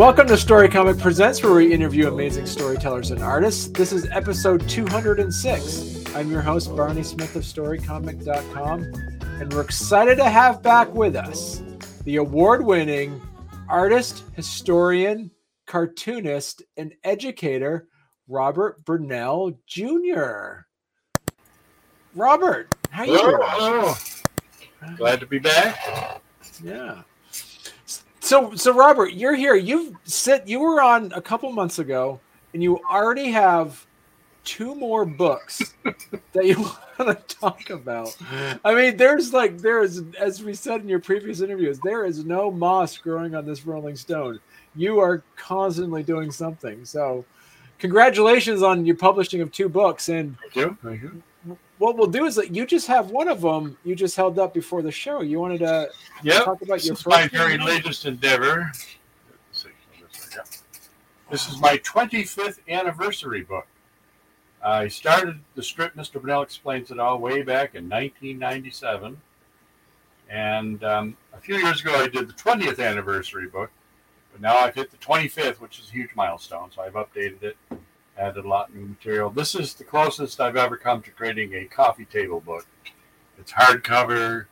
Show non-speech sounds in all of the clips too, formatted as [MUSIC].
Welcome to Story Comic Presents, where we interview amazing storytellers and artists. This is episode 206. I'm your host, Barney Smith of StoryComic.com, and we're excited to have back with us the award winning artist, historian, cartoonist, and educator, Robert Brunelle Jr. Robert, how are you doing? Hello. Glad to be back. Yeah. So, so Robert, you're here. You've sit. You were on a couple months ago, and you already have two more books [LAUGHS] that you want to talk about. I mean, there's like there is, as we said in your previous interviews, there is no moss growing on this Rolling Stone. You are constantly doing something. So, congratulations on your publishing of two books. And Thank you. What we'll do is that you just have one of them. You just held up before the show. You wanted to Yep. talk about This your is my very latest endeavor. This way, yeah. This is my 25th anniversary book. I started the strip Mr. Brunelle Explains It All way back in 1997. And um, a few years ago, I did the 20th anniversary book. But now I've hit the 25th, which is a huge milestone. So I've updated it, added a lot of new material. This is the closest I've ever come to creating a coffee table book. It's hardcover,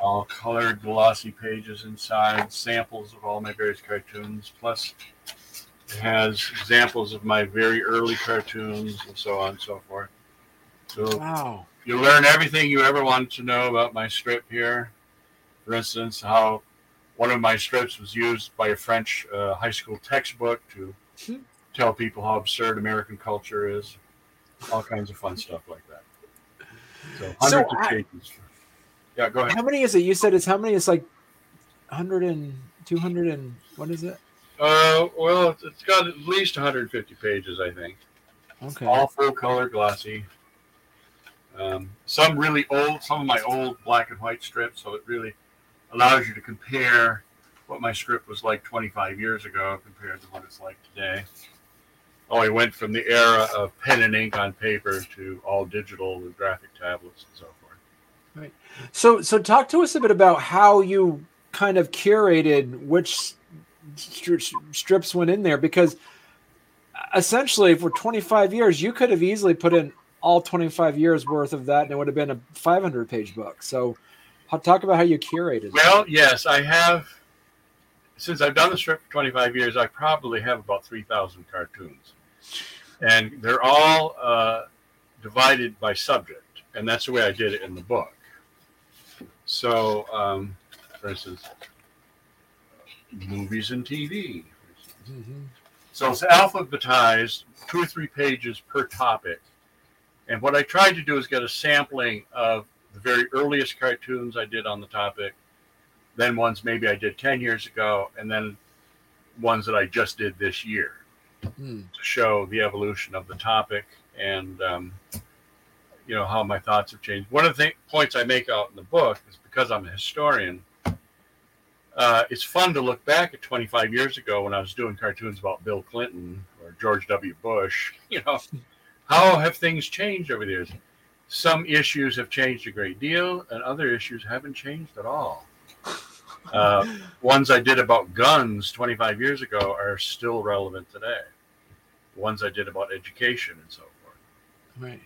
all colored glossy pages inside, samples of all my various cartoons, plus it has examples of my very early cartoons and so on and so forth. So Wow. you learn everything you ever wanted to know about my strip here. For instance, how one of my strips was used by a French uh, high school textbook to Hmm. tell people how absurd American culture is. All kinds of fun stuff like that. So So hundreds I- of pages. Yeah, go ahead. How many is it? You said it's how many? It's like 100 and 200 and what is it? Uh, well, it's got at least 150 pages, I think. Okay. All full color, glossy. Um, some really old, some of my old black and white strips, so it really allows you to compare what my script was like 25 years ago compared to what it's like today. Oh, I went from the era of pen and ink on paper to all digital with graphic tablets and so forth. Right. So so talk to us a bit about how you kind of curated which stri- strips went in there because essentially for 25 years you could have easily put in all 25 years worth of that and it would have been a 500 page book. So talk about how you curated it. Well, yes, I have. Since I've done the strip for 25 years, I probably have about 3,000 cartoons. And they're all uh, divided by subject. And that's the way I did it in the book. So, um, for instance, movies and TV. Mhm. So it's alphabetized, two or three pages per topic. And what I tried to do is get a sampling of the very earliest cartoons I did on the topic, then ones maybe I did 10 years ago, and then ones that I just did this year Hmm. to show the evolution of the topic and, um, you know, how my thoughts have changed. One of the th- points I make out in the book is because I'm a historian, uh, it's fun to look back at 25 years ago when I was doing cartoons about Bill Clinton or George W. Bush. [LAUGHS] You know, how have things changed over the years? Some issues have changed a great deal, and other issues haven't changed at all. Uh, [LAUGHS] ones I did about guns 25 years ago are still relevant today. Ones I did about education and so forth. Right.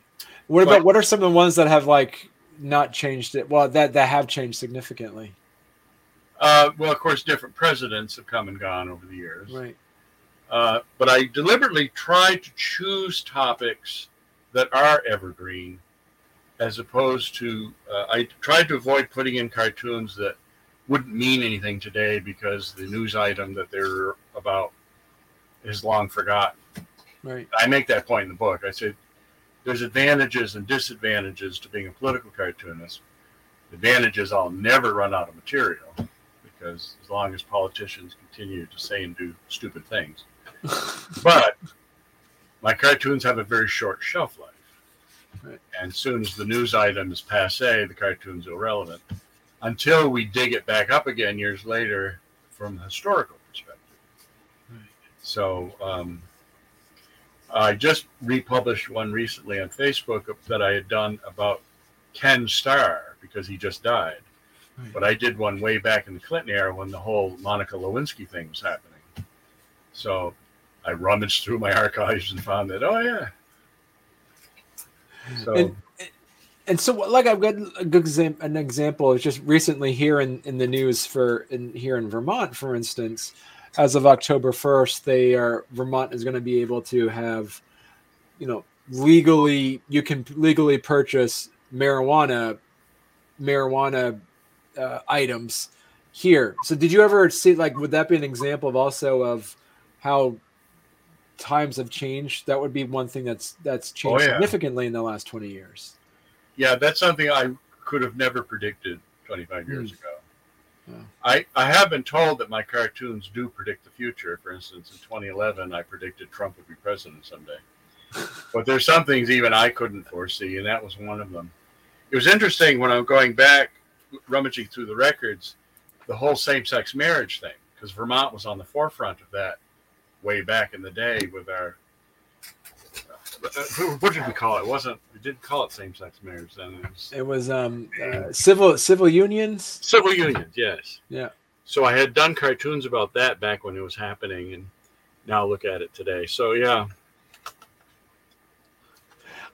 What about what are some of the ones that have like not changed it? Well, that that have changed significantly. Uh, well, of course, different presidents have come and gone over the years. Right. Uh, but I deliberately tried to choose topics that are evergreen, as opposed to uh, I tried to avoid putting in cartoons that wouldn't mean anything today because the news item that they're about is long forgotten. Right. I make that point in the book. I say there's advantages and disadvantages to being a political cartoonist. Advantages I'll never run out of material because as long as politicians continue to say and do stupid things. [LAUGHS] but my cartoons have a very short shelf life. And as soon as the news item is passe, the cartoon's irrelevant until we dig it back up again years later from a historical perspective. So, um, I just republished one recently on Facebook that I had done about Ken Starr because he just died. Right. But I did one way back in the Clinton era when the whole Monica Lewinsky thing was happening. So I rummaged through my [LAUGHS] archives and found that, oh, yeah. And, and so, like I've got a good an example is just recently here in, in the news for in here in Vermont, for instance, as of October first, they are Vermont is going to be able to have, you know, legally you can legally purchase marijuana marijuana uh, items here. So, did you ever see like would that be an example of also of how times have changed? That would be one thing that's that's oh, changed oh, yeah. significantly in the last twenty years. Yeah, that's something I could have never predicted twenty five years mm. ago. Yeah. I, I have been told that my cartoons do predict the future. For instance, in 2011, I predicted Trump would be president someday. [LAUGHS] but there's some things even I couldn't foresee, and that was one of them. It was interesting when I'm going back, rummaging through the records, the whole same sex marriage thing, because Vermont was on the forefront of that way back in the day with our. Uh, what did we call it? it? wasn't we didn't call it same sex marriage then? It was, it was um, uh, civil civil unions. Civil unions, yes. Yeah. So I had done cartoons about that back when it was happening, and now look at it today. So yeah.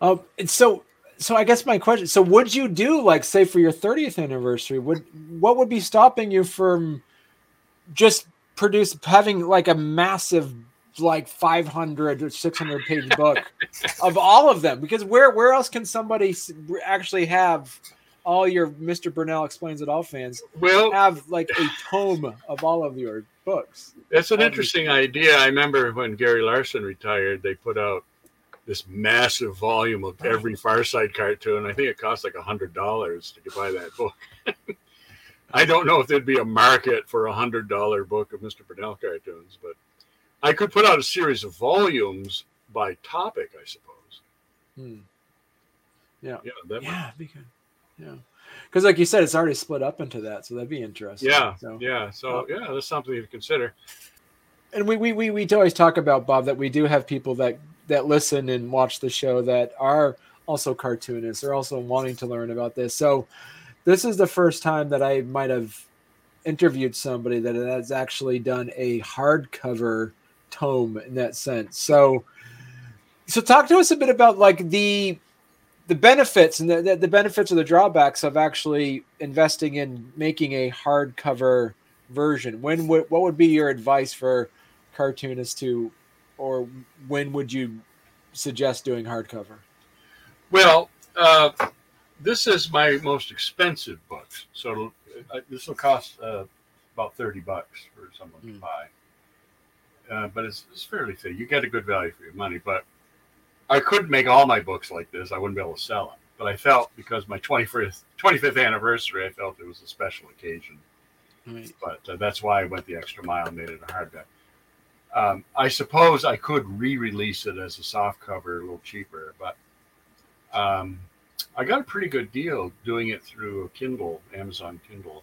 Um, so so I guess my question: so would you do like say for your 30th anniversary? Would what would be stopping you from just produce having like a massive like 500 or 600 page [LAUGHS] book of all of them because where where else can somebody actually have all your Mr. Brunelle explains it all fans well have like a tome of all of your books. That's an interesting idea. I remember when Gary Larson retired, they put out this massive volume of every Far Side cartoon. I think it cost like a hundred dollars to buy that book. [LAUGHS] I don't know if there'd be a market for a hundred dollar book of Mr. Brunelle cartoons, but I could put out a series of volumes by topic, I suppose. Hmm. Yeah, yeah, that yeah, might... because yeah, because like you said, it's already split up into that, so that'd be interesting. Yeah, so, yeah, so yeah, that's something to consider. And we we we we always talk about Bob that we do have people that that listen and watch the show that are also cartoonists. They're also wanting to learn about this. So this is the first time that I might have interviewed somebody that has actually done a hardcover tome in that sense. So so talk to us a bit about like the the benefits and the, the benefits or the drawbacks of actually investing in making a hardcover version. When would what would be your advice for cartoonists to or when would you suggest doing hardcover? Well, uh, this is my most expensive book, so uh, this will cost uh, about thirty bucks for someone mm. to hmm. buy. Uh, but it's, it's fairly thin. You get a good value for your money. But I couldn't make all my books like this. I wouldn't be able to sell them. But I felt because my 25th 25th anniversary, I felt it was a special occasion. Right. But uh, that's why I went the extra mile and made it a hardback. Um, I suppose I could re-release it as a soft cover, a little cheaper, but um, I got a pretty good deal doing it through a Kindle, Amazon Kindle.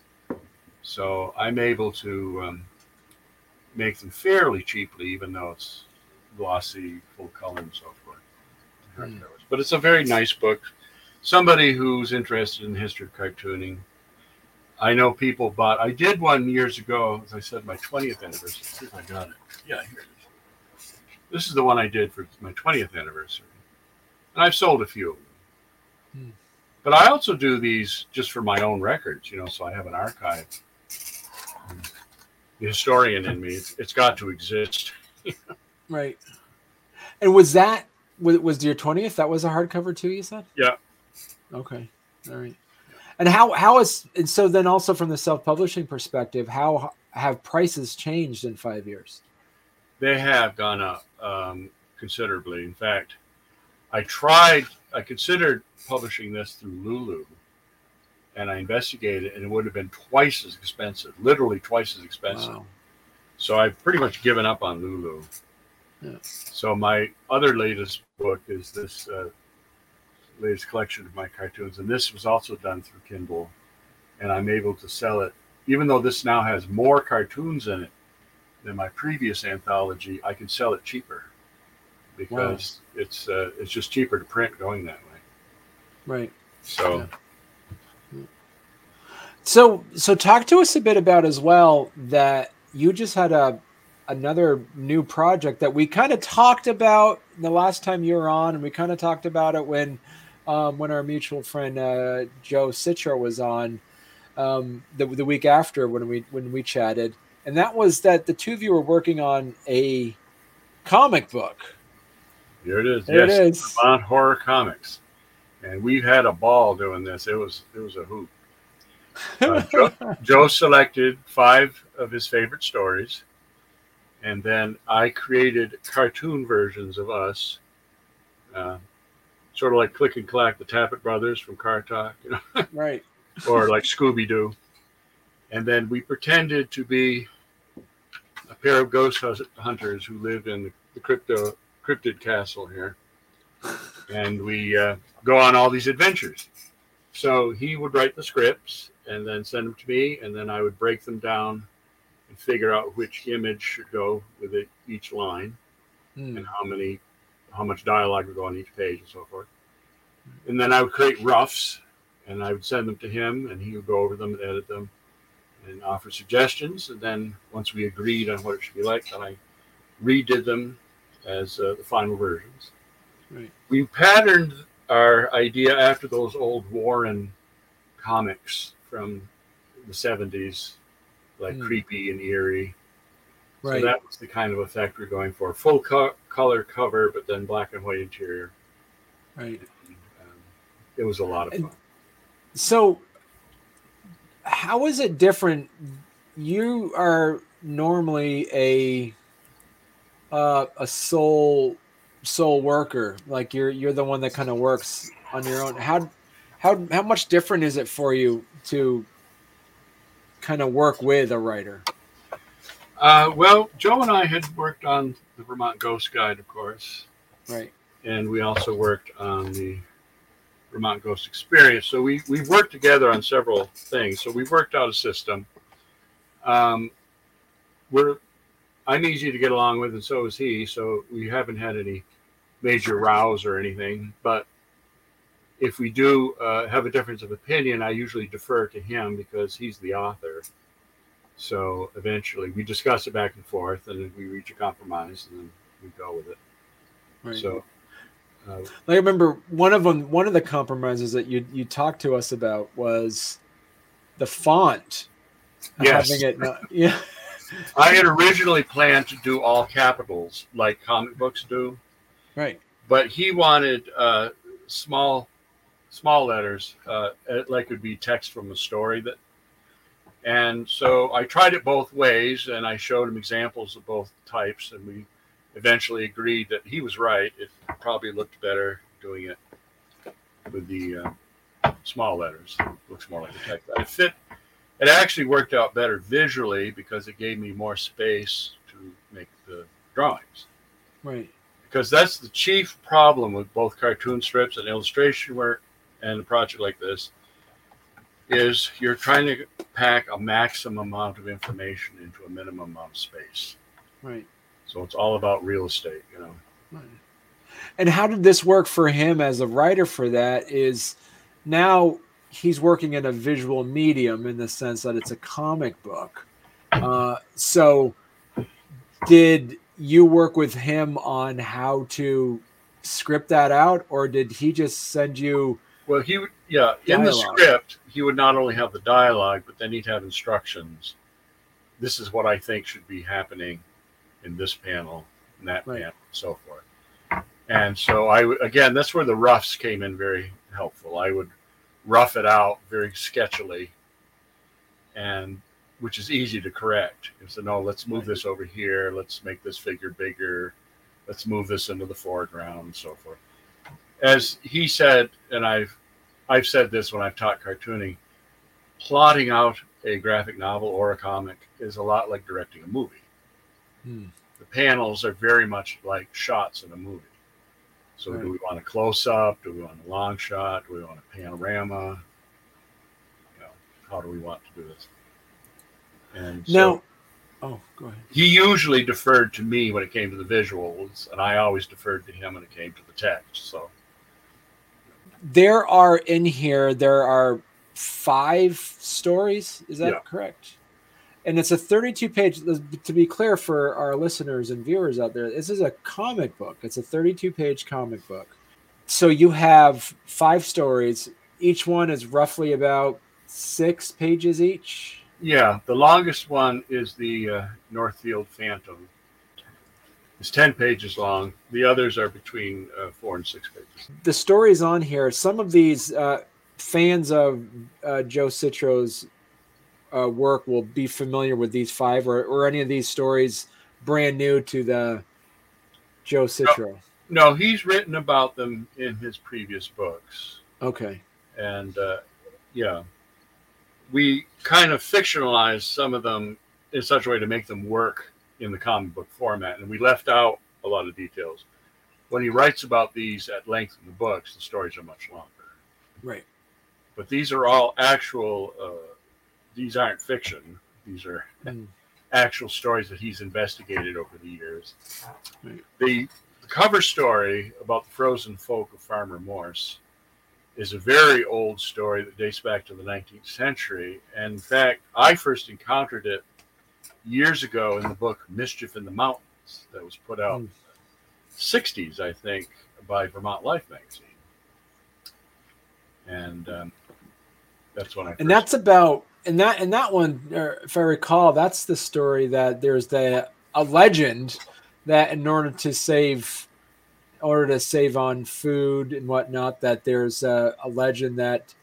So I'm able to um, make them fairly cheaply, even though it's glossy, full color, and so forth. Mm. But it's a very nice book. Somebody who's interested in history of cartooning I know people bought. I did one years ago, as I said, my 20th anniversary. see if I got it. Yeah, here it is. This is the one I did for my 20th anniversary, and I've sold a few. Hmm. But I also do these just for my own records, you know, so I have an archive. The historian in me, it's, it's got to exist. right. And was that was, was your 20th? That was a hardcover too, you said? Yeah. Okay. All right. And how how is and so then also from the self publishing perspective, how have prices changed in five years? They have gone up um, considerably. In fact, I tried. I considered publishing this through Lulu, and I investigated, and it would have been twice as expensive, literally twice as expensive. Wow. So I've pretty much given up on Lulu. Yeah. So my other latest book is this uh, latest collection of my cartoons, and this was also done through Kindle, and I'm able to sell it. Even though this now has more cartoons in it than my previous anthology, I can sell it cheaper because it's uh, it's just cheaper to print going that way. Right. So. Yeah. So, so talk to us a bit about as well that you just had a another new project that we kind of talked about the last time you were on, and we kind of talked about it when um, when our mutual friend uh, Joe Citro was on um, the the week after when we when we chatted, and that was that the two of you were working on a comic book. Here it is. There yes, it is. Vermont Horror Comics, and we had a ball doing this. It was it was a hoop. [LAUGHS] Uh, Joe, Joe selected five of his favorite stories, and then I created cartoon versions of us, uh, sort of like Click and Clack, the Tappet Brothers from Car Talk, you know, [LAUGHS] right. or like Scooby Doo, and then we pretended to be a pair of ghost hunters who lived in the, the crypto cryptid castle here, and we uh, go on all these adventures. So he would write the scripts and then send them to me, and then I would break them down and figure out which image should go with it, each line Hmm. and how many, how much dialogue would go on each page and so forth. And then I would create roughs, and I would send them to him, and he would go over them and edit them, and offer suggestions. And then once we agreed on what it should be like, then I redid them as uh, the final versions. Right. We patterned our idea after those old Warren comics from the 70s, like Hmm. creepy and eerie. Right. So that was the kind of effect we're going for. Full co- color cover, but then black and white interior. right. Um, it was a lot of And- fun. So, how is it different? You are normally a uh, a sole sole worker, like you're you're the one that kind of works on your own. How how how much different is it for you to kind of work with a writer? Uh, well, Joe and I had worked on the Vermont Ghost Guide, of course, Right. and we also worked on the Vermont Ghost Experience. So we we worked together on several things. So we worked out a system. Um, we're I'm easy to get along with, and so is he. So we haven't had any major rows or anything. But if we do uh, have a difference of opinion, I usually defer to him because he's the author. So eventually, we discuss it back and forth, and then we reach a compromise, and then we go with it. Right. So. Uh, I remember one of them. One of the compromises that you you talked to us about was the font. Yes. Having it not, yeah. [LAUGHS] [LAUGHS] I had originally planned to do all capitals like comic books do, Right. but he wanted uh, small, small letters, uh, like it would be text from a story. That, and so I tried it both ways, and I showed him examples of both types, and we eventually agreed that he was right. It probably looked better doing it with the uh, small letters. It looks more like a text. It fit it actually worked out better visually because it gave me more space to make the drawings. Right. Because that's the chief problem with both cartoon strips and illustration work and a project like this is you're trying to pack a maximum amount of information into a minimum amount of space. Right. So it's all about real estate, you know. Right. And how did this work for him as a writer for that is now he's working in a visual medium in the sense that it's a comic book. Uh, so did you work with him on how to script that out or did he just send you Well, he would, yeah, in the script, he would not only have the dialogue, but then he'd have instructions. This is what I think should be happening in this panel, in that Right. panel, and so forth. And so I again, that's where the roughs came in very helpful. I would rough it out very sketchily, and which is easy to correct. You say, no, let's move this over here. Let's make this figure bigger. Let's move this into the foreground, and so forth as he said, and I've I've said this when I've taught cartooning, plotting out a graphic novel or a comic is a lot like directing a movie. Hmm. The panels are very much like shots in a movie. So Right. do we want a close up? Do we want a long shot? Do we want a panorama? You know, how do we want to do this? And so, now Oh, go ahead. He usually deferred to me when it came to the visuals, and I always deferred to him when it came to the text. So there are in here there are five stories. Is that Yeah. correct? And it's a 32 page. To be clear for our listeners and viewers out there, this is a comic book. It's a 32 page comic book. So you have five stories. Each one is roughly about six pages each. yeah, the longest one is the uh, Northfield Phantom. It's ten pages long. The others are between uh, four and six pages. the stories on here some of these uh, fans of uh, joe citro's uh, work will be familiar with these five or, or any of these stories brand new to the joe citro No, he's written about them in his previous books. okay and uh, yeah, we kind of fictionalized some of them in such a way to make them work in the comic book format, and we left out a lot of details. When he writes about these at length in the books, the stories are much longer. right But these are all actual. Uh, these aren't fiction. These are Mm. actual stories that he's investigated over the years. The, the cover story about the frozen folk of Farmer Morse is a very old story that dates back to the 19th century. And in fact, I first encountered it years ago in the book Mischief in the Mountains that was put out Mm. 60s, I think, by Vermont Life magazine. And um, that's when I and that's about and that and that one er, if i recall that's the story that there's the a legend that in order to save in order to save on food and whatnot that there's a, a legend that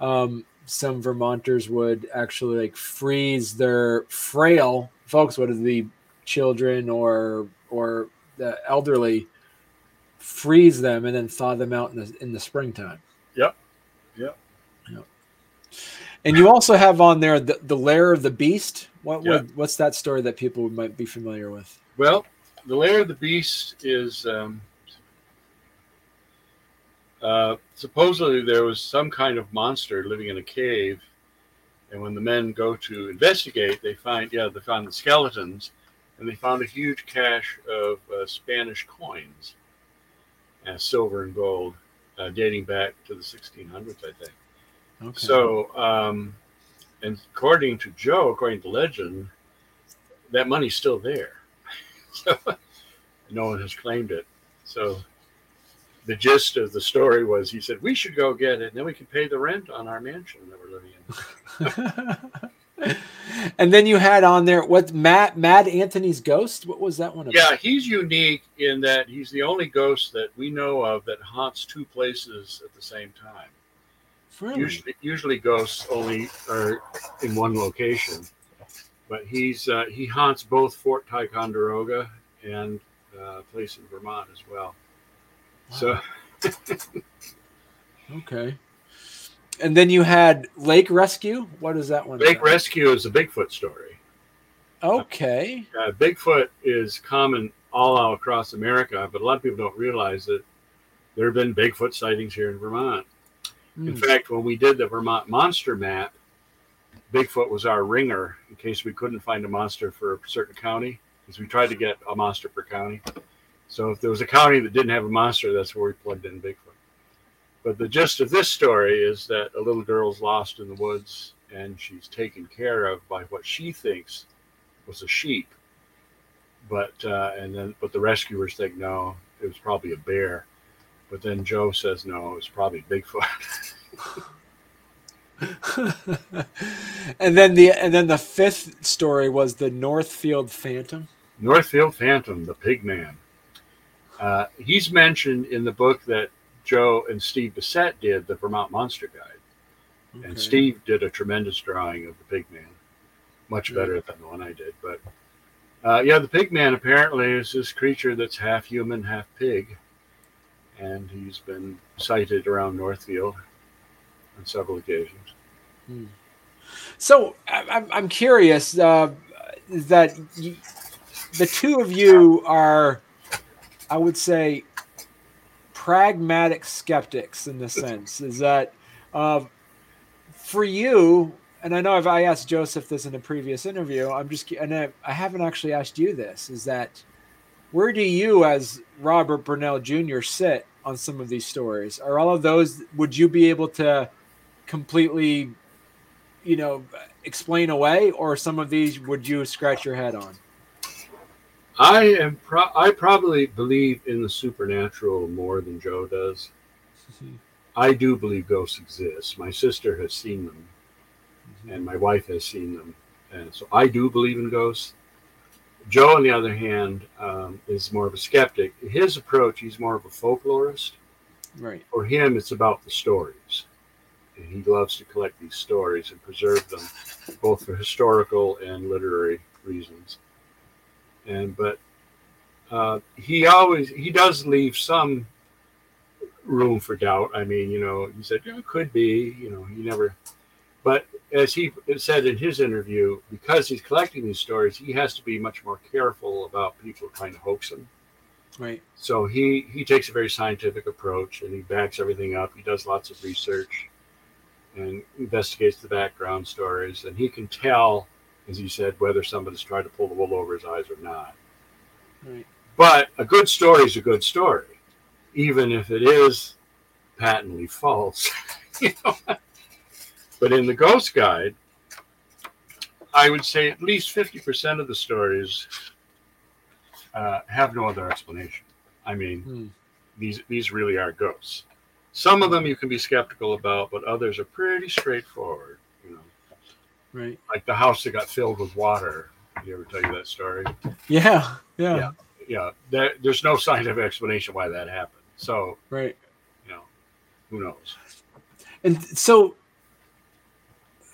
um, some vermonters would actually like freeze their frail folks whether it be children or or the elderly freeze them and then thaw them out in the in the springtime Yep. Yep. Yep. And you also have on there the, the lair of the beast. What Yeah. would what's that story that people might be familiar with? Well, the lair of the beast is um, uh, supposedly there was some kind of monster living in a cave, and when the men go to investigate, they find yeah they found the skeletons, and they found a huge cache of uh, Spanish coins, uh, silver and gold, uh, dating back to the 1600s, I think. Okay. So, um, and according to Joe, according to legend, that money's still there. so, [LAUGHS] no one has claimed it. So, the gist of the story was he said, We should go get it, and then we can pay the rent on our mansion that we're living in. [LAUGHS] and then you had on there what Matt Mad Anthony's ghost. What was that one? About? Yeah, he's unique in that he's the only ghost that we know of that haunts two places at the same time. Really? Usually, usually ghosts only are in one location, but he's uh, he haunts both Fort Ticonderoga and uh, a place in Vermont as well. So [LAUGHS] okay. And then you had Lake Rescue. What is that one? Lake about? Rescue is a Bigfoot story. Okay. Uh, Bigfoot is common all across America, but a lot of people don't realize that there have been Bigfoot sightings here in Vermont. In Hmm. fact, when we did the Vermont monster map, Bigfoot was our ringer in case we couldn't find a monster for a certain county, because we tried to get a monster per county. So if there was a county that didn't have a monster, that's where we plugged in Bigfoot. But the gist of this story is that a little girl's lost in the woods and she's taken care of by what she thinks was a sheep. But uh, and then but the rescuers think no, it was probably a bear. But then Joe says no, it was probably Bigfoot. [LAUGHS] and then the and then the fifth story was the Northfield Phantom. Northfield Phantom, the pig man. Uh, he's mentioned in the book that Joe and Steve Bissette did, the Vermont Monster Guide. Okay. And Steve did a tremendous drawing of the pig man, much better than the one I did. But uh, yeah, the pig man apparently is this creature that's half human, half pig. And he's been sighted around Northfield on several occasions. So I- I'm I'm curious uh, that the two of you are, I would say, pragmatic skeptics in the sense is that uh, for you and I know if I asked Joseph this in a previous interview, I'm just and I, I haven't actually asked you this. Is that where do you, as Robert Brunelle Jr., sit on some of these stories? Are all of those? Would you be able to completely, you know, explain away, or some of these would you scratch your head on? I am. Pro- I probably believe in the supernatural more than Joe does. [LAUGHS] I do believe ghosts exist. My sister has seen them, and my wife has seen them, and so I do believe in ghosts. Joe, on the other hand, um, is more of a skeptic. His approach, he's more of a folklorist. Right. For him, it's about the stories, and he loves to collect these stories and preserve them, both for historical and literary reasons. And but uh, he always he does leave some room for doubt. I mean, you know, he said yeah, it could be. You know, he never. But as he said in his interview, because he's collecting these stories, he has to be much more careful about people trying to hoax him. Right. So he he takes a very scientific approach and he backs everything up. He does lots of research and investigates the background stories, and he can tell, as he said, whether somebody's trying to pull the wool over his eyes or not. Right. But a good story is a good story, even if it is patently false. [LAUGHS] you know? But in the Ghost Guide, I would say at least 50% of the stories uh, have no other explanation. I mean, Hmm. these these really are ghosts. Some of them you can be skeptical about, but others are pretty straightforward. You know, Right. like the house that got filled with water. Did you ever tell you that story? Yeah. Yeah. Yeah. Yeah, there, there's no scientific explanation why that happened. So Right. you know, who knows? And so,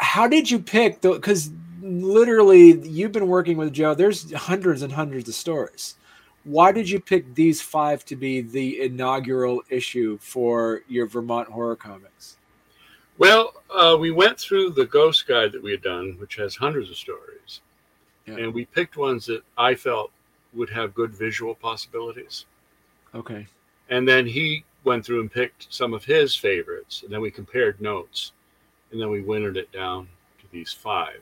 how did you pick the? Because literally, you've been working with Joe. There's hundreds and hundreds of stories. Why did you pick these five to be the inaugural issue for your Vermont horror comics? Well, uh, we went through the Ghost Guide that we had done, which has hundreds of stories, Yeah. and we picked ones that I felt would have good visual possibilities. Okay. And then he went through and picked some of his favorites, and then we compared notes, and then we wintered it down to these five.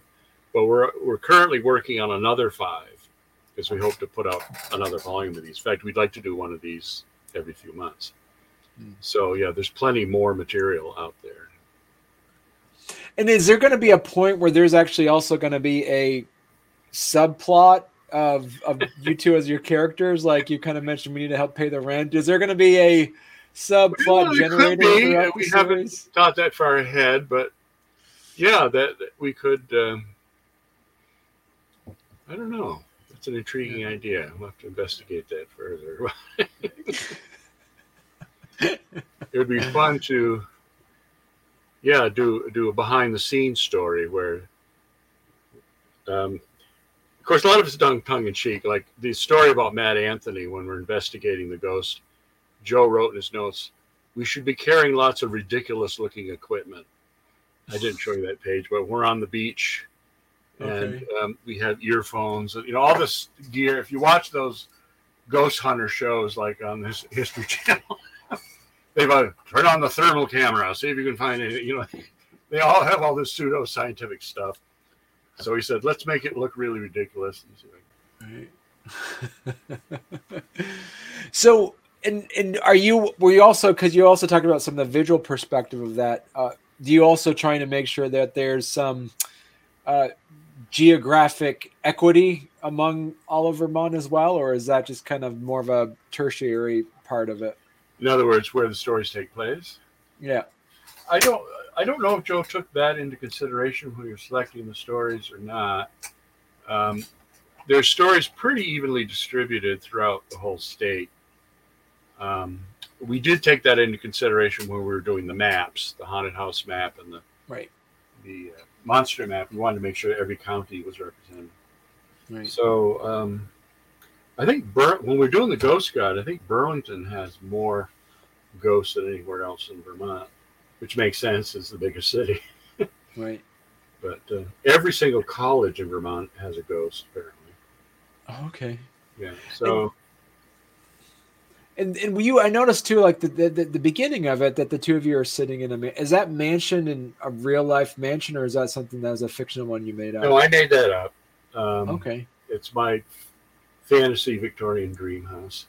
But we're we're currently working on another five because we hope to put out another volume of these. In fact, we'd like to do one of these every few months. Hmm. So yeah, there's plenty more material out there. And is there going to be a point where there's actually also going to be a subplot of of you two as your characters? Like you kind of mentioned, we need to help pay the rent. Is there going to be a subplot Well, generator? We haven't-? Not that far ahead, but yeah, that, that we could. Um, I don't know. That's an intriguing idea. We'll have to investigate that further. [LAUGHS] it would be fun to, yeah, do do a behind the scenes story where, um, of course, a lot of it's done tongue in cheek. Like the story about Mad Anthony when we're investigating the ghost. Joe wrote in his notes, "We should be carrying lots of ridiculous looking equipment." I didn't show you that page, but we're on the beach, and Okay. um, we have earphones, you know all this gear. If you watch those ghost hunter shows, like on this History [LAUGHS] Channel, they've uh, turn on the thermal camera, see if you can find it. You know, they all have all this pseudo scientific stuff. So he said, "Let's make it look really ridiculous." And so Right. [LAUGHS] so, and and are you were you also because you also talked about some of the visual perspective of that? Uh, do you also trying to make sure that there's some uh, geographic equity among all of Vermont as well, or is that just kind of more of a tertiary part of it? In other words, where the stories take place. Yeah. I don't I don't know if Joe took that into consideration when you're selecting the stories or not. Um, there's stories pretty evenly distributed throughout the whole state. Um, we did take that into consideration when we were doing the maps, the haunted house map and the Right. the uh, monster map. We wanted to make sure every county was represented. Right. So um, I think Bur- when we're doing the Ghost Guide, I think Burlington has more ghosts than anywhere else in Vermont, which makes sense. It's the biggest city. [LAUGHS] Right. But uh, every single college in Vermont has a ghost, apparently. Okay. Yeah. So And and and you, I noticed too, like the, the the beginning of it, that the two of you are sitting in a. Is that mansion in a real life mansion, or is that something that was a fictional one you made up? No, I made that up. Um, okay. It's my fantasy Victorian dream house.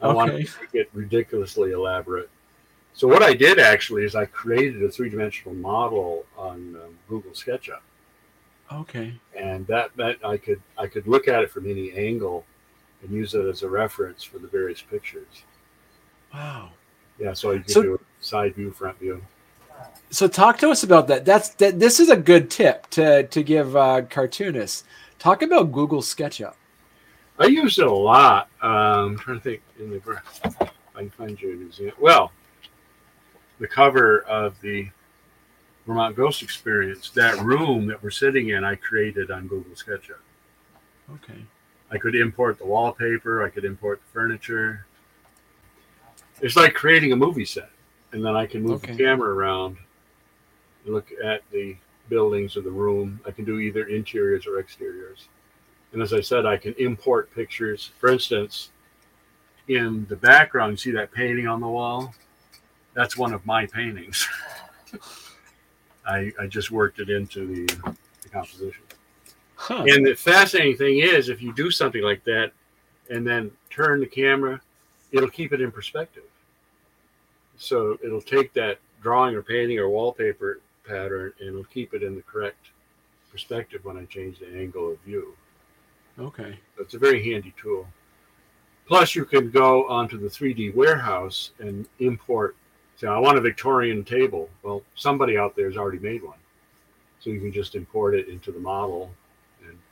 I Okay. wanted to make it ridiculously elaborate. So what I did actually is I created a three-dimensional model on um, Google SketchUp, Okay. and that meant I could I could look at it from any angle and use it as a reference for the various pictures. Wow. Yeah, so you can So- do a side view, front view. So talk to us about that. That's that. This is a good tip to to give uh, cartoonists. Talk about Google SketchUp. I use it a lot. Um, I'm trying to think in the I can find you an example. Well, the cover of the Vermont Ghost Experience, that room that we're sitting in, I created on Google SketchUp. Okay. I could import the wallpaper. I could import the furniture. It's like creating a movie set, and then I can move Okay. the camera around, look at the buildings or the room. I can do either interiors or exteriors. And as I said, I can import pictures. For instance, in the background, you see that painting on the wall? That's one of my paintings. [LAUGHS] I, I just worked it into the, the composition. Huh. And the fascinating thing is, if you do something like that and then turn the camera, it'll keep it in perspective. So it'll take that drawing or painting or wallpaper pattern and it'll keep it in the correct perspective when I change the angle of view. Okay. So it's a very handy tool. Plus, you can go onto the 3D warehouse and import. Say, I want a Victorian table. Well, somebody out there has already made one. So you can just import it into the model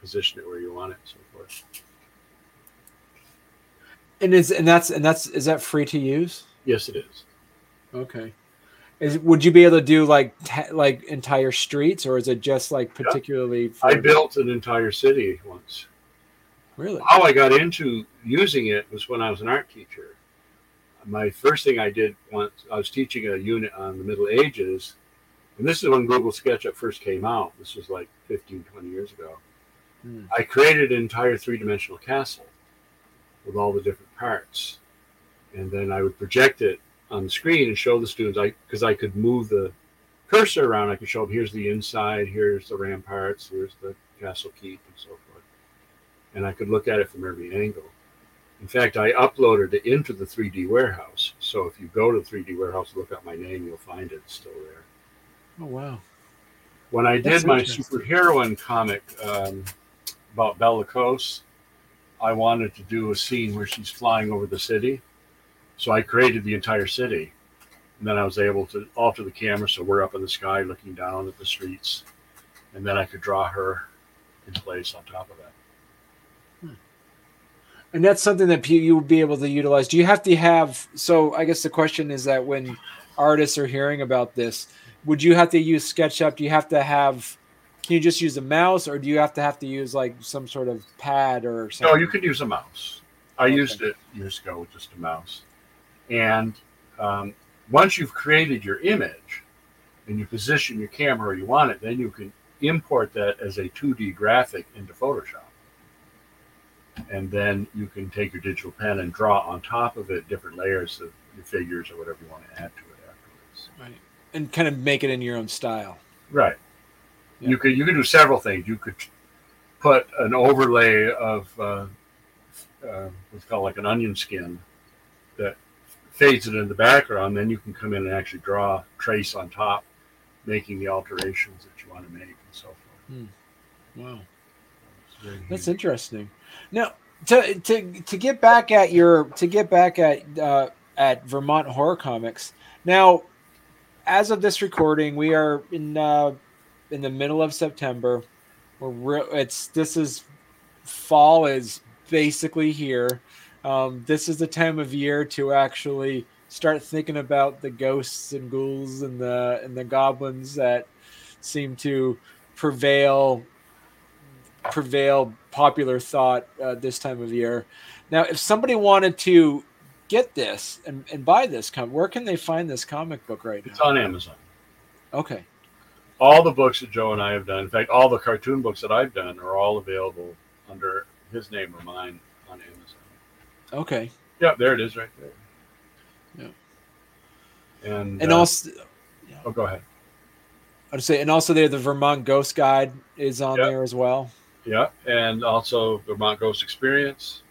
position it where you want it, and so forth. And is and that's and that's is that free to use? Yes, it is. Okay. Is would you be able to do like ta- like entire streets, or is it just like particularly? For, I built an entire city once. really. How I got into using it was when I was an art teacher. My first thing I did once I was teaching a unit on the Middle Ages, and this is when Google SketchUp first came out. This was like 15, 20 years ago. Hmm. I created an entire three dimensional castle with all the different parts. And then I would project it on the screen and show the students I because I could move the cursor around, I could show them here's the inside, here's the ramparts, here's the castle keep, and so forth. And I could look at it from every angle. In fact, I uploaded it into the 3D warehouse. So if you go to the 3D warehouse, look up my name, you'll find it still there. Oh wow. When I That's did my superheroine comic um, about Bella Cose, I wanted to do a scene where she's flying over the city. So I created the entire city. And then I was able to alter the camera so we're up in the sky looking down at the streets. And then I could draw her in place on top of that. Hmm. And that's something that you would be able to utilize. Do you have to have? So I guess the question is that when artists are hearing about this, would you have to use SketchUp? Do you have to have? Can you just use a mouse, or do you have to have to use like some sort of pad or something? No, you can use a mouse. I Okay. used it years ago with just a mouse. And um, once you've created your image and you position your camera where you want it, then you can import that as a 2D graphic into Photoshop. And then you can take your digital pen and draw on top of it different layers of your figures or whatever you want to add to it afterwards. Right. And kind of make it in your own style. Right. Yeah. You could you could do several things. You could put an overlay of uh, uh, what's called like an onion skin that fades it in the background. Then you can come in and actually draw trace on top, making the alterations that you want to make and so forth. Wow. That's interesting. Now, to to to get back at your to get back at uh, at Vermont Horror Comics. Now, as of this recording, we are in uh, in the middle of September. We're re- it's this is fall is basically here. Um, this is the time of year to actually start thinking about the ghosts and ghouls and the and the goblins that seem to prevail prevail popular thought uh, this time of year. Now, if somebody wanted to get this and, and buy this comic, where can they find this comic book right It's on Amazon. Okay. All the books that Joe and I have done, in fact, all the cartoon books that I've done, are all available under his name or mine on Amazon. Okay. Yeah, there it is, right there. Yeah. And And uh, also, oh, go ahead. I'd say, and also there, the Vermont Ghost Guide is on Yeah. there as well. Yeah, and also Vermont Ghost Experience.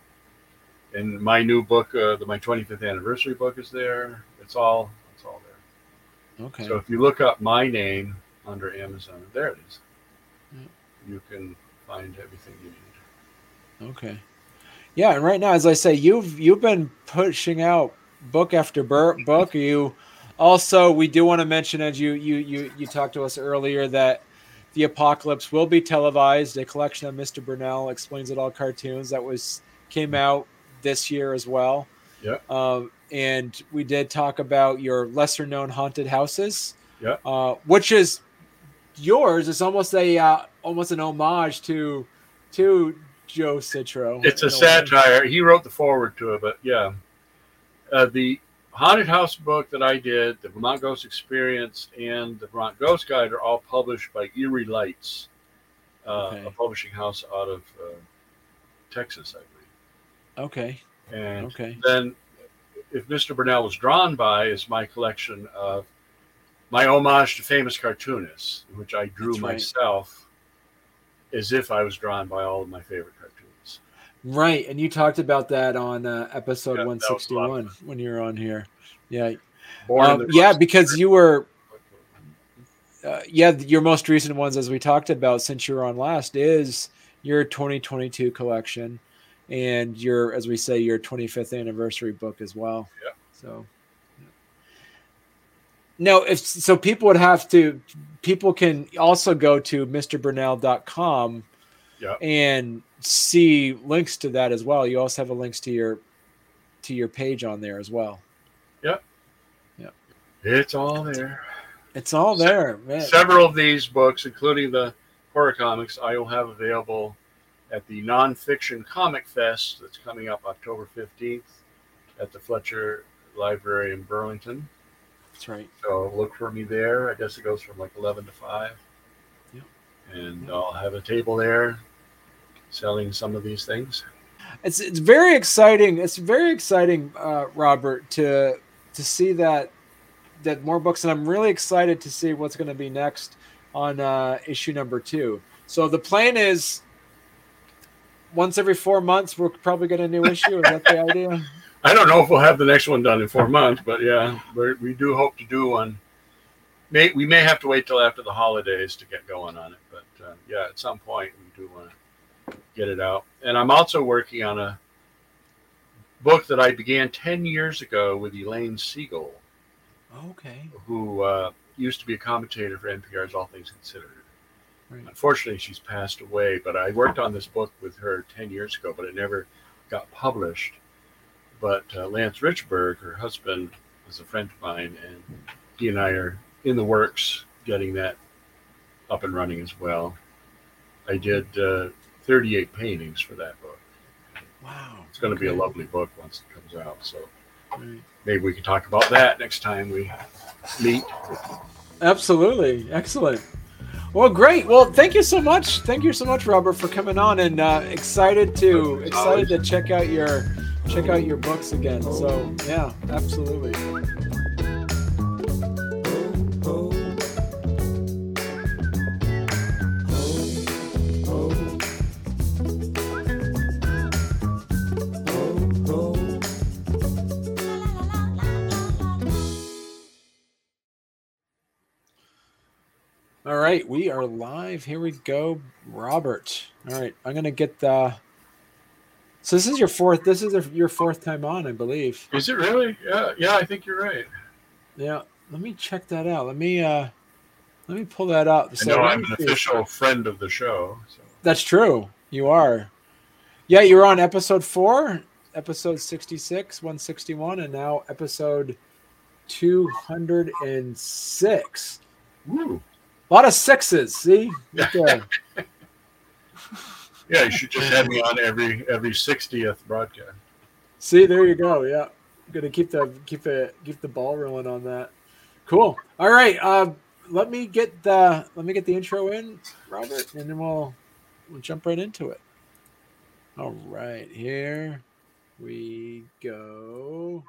And my new book, uh, the my 25th anniversary book, is there. It's all it's all there. Okay. So if you look up my name under Amazon, there it is. Yeah. You can find everything you need. Okay. Yeah, and right now, as I say, you've you've been pushing out book after book. You also, we do want to mention, as you you you you talked to us earlier, that the apocalypse will be televised. A collection of Mr. Brunelle explains it all cartoons that was came out this year as well. Yeah. Um, and we did talk about your lesser known haunted houses. Yeah. Uh, which is yours. It's almost a uh, almost an homage to to Joe Citro. It's a in way. satire. He wrote the forward to it, but yeah. Uh, the haunted house book that I did, the Vermont Ghost Experience, and the Vermont Ghost Guide are all published by Eerie Lights, uh, Okay. a publishing house out of uh, Texas, I believe. Okay. And Okay. then, if Mr. Brunelle was drawn by, is my collection of my homage to famous cartoonists, which I drew right. myself as if I was drawn by all of my favorite cartoons. Right, and you talked about that on uh, episode Yeah, that one was a lot of sixty one when you were on here. Yeah. Um, yeah, because you were uh, yeah, your most recent ones, as we talked about since you were on last, is your 2022 collection, and your, as we say, your 25th anniversary book as well. Yeah. So. No, if so, people would have to. People can also go to MrBrunelle.com Yeah. and see links to that as well. You also have a links to your to your page on there as well. Yep. Yep. It's all there. It's all there, man. Several of these books, including the horror comics, I will have available at the Nonfiction Comic Fest that's coming up October 15th at the Fletcher Library in Burlington. That's right. So look for me there. I guess it goes from like 11 to 5. Yep. And I'll have a table there selling some of these things. It's it's very exciting. It's very exciting, uh, Robert, to to see that that more books, and I'm really excited to see what's going to be next on uh, issue number two. So the plan is once every four months we'll probably get a new issue. Is that the [LAUGHS] idea? I don't know if we'll have the next one done in four months, but yeah, we're, we do hope to do one. May, we may have to wait till after the holidays to get going on it, but uh, yeah, at some point we do want to get it out. And I'm also working on a book that I began 10 years ago with Elaine Siegel, Okay. who uh, used to be a commentator for NPR's All Things Considered. Right. Unfortunately, she's passed away, but I worked on this book with her 10 years ago, but it never got published. But uh, Lance Richburg, her husband, is a friend of mine, and he and I are in the works getting that up and running as well. I did uh, 38 paintings for that book. Wow. It's going to be a lovely book once it comes out. So Right. maybe we can talk about that next time we meet. Absolutely. Excellent. Well, great. Well, thank you so much. Thank you so much, Robert, for coming on and uh, excited to excited to check out your check out your books again. So yeah, absolutely. All right, we are live. Here we go, Robert. All right, I'm gonna get the. So this is your fourth. This is your fourth time on, I believe. Is it really? Yeah, yeah, I think you're right. Yeah. Let me check that out. Let me uh, let me pull that out. I So know I'm an official friend of the show. So. That's true. You are. Yeah, you're on episode four, episode 66, 161, and now episode 206. Woo. A lot of sixes. See? Right. [LAUGHS] Yeah, you should just have me on every every 60th broadcast. See, there you go. Yeah, I'm gonna keep the keep the keep the ball rolling on that. Cool. All right. Uh, let me get the let me get the intro in, Robert, and then we'll we'll jump right into it. All right, here we go.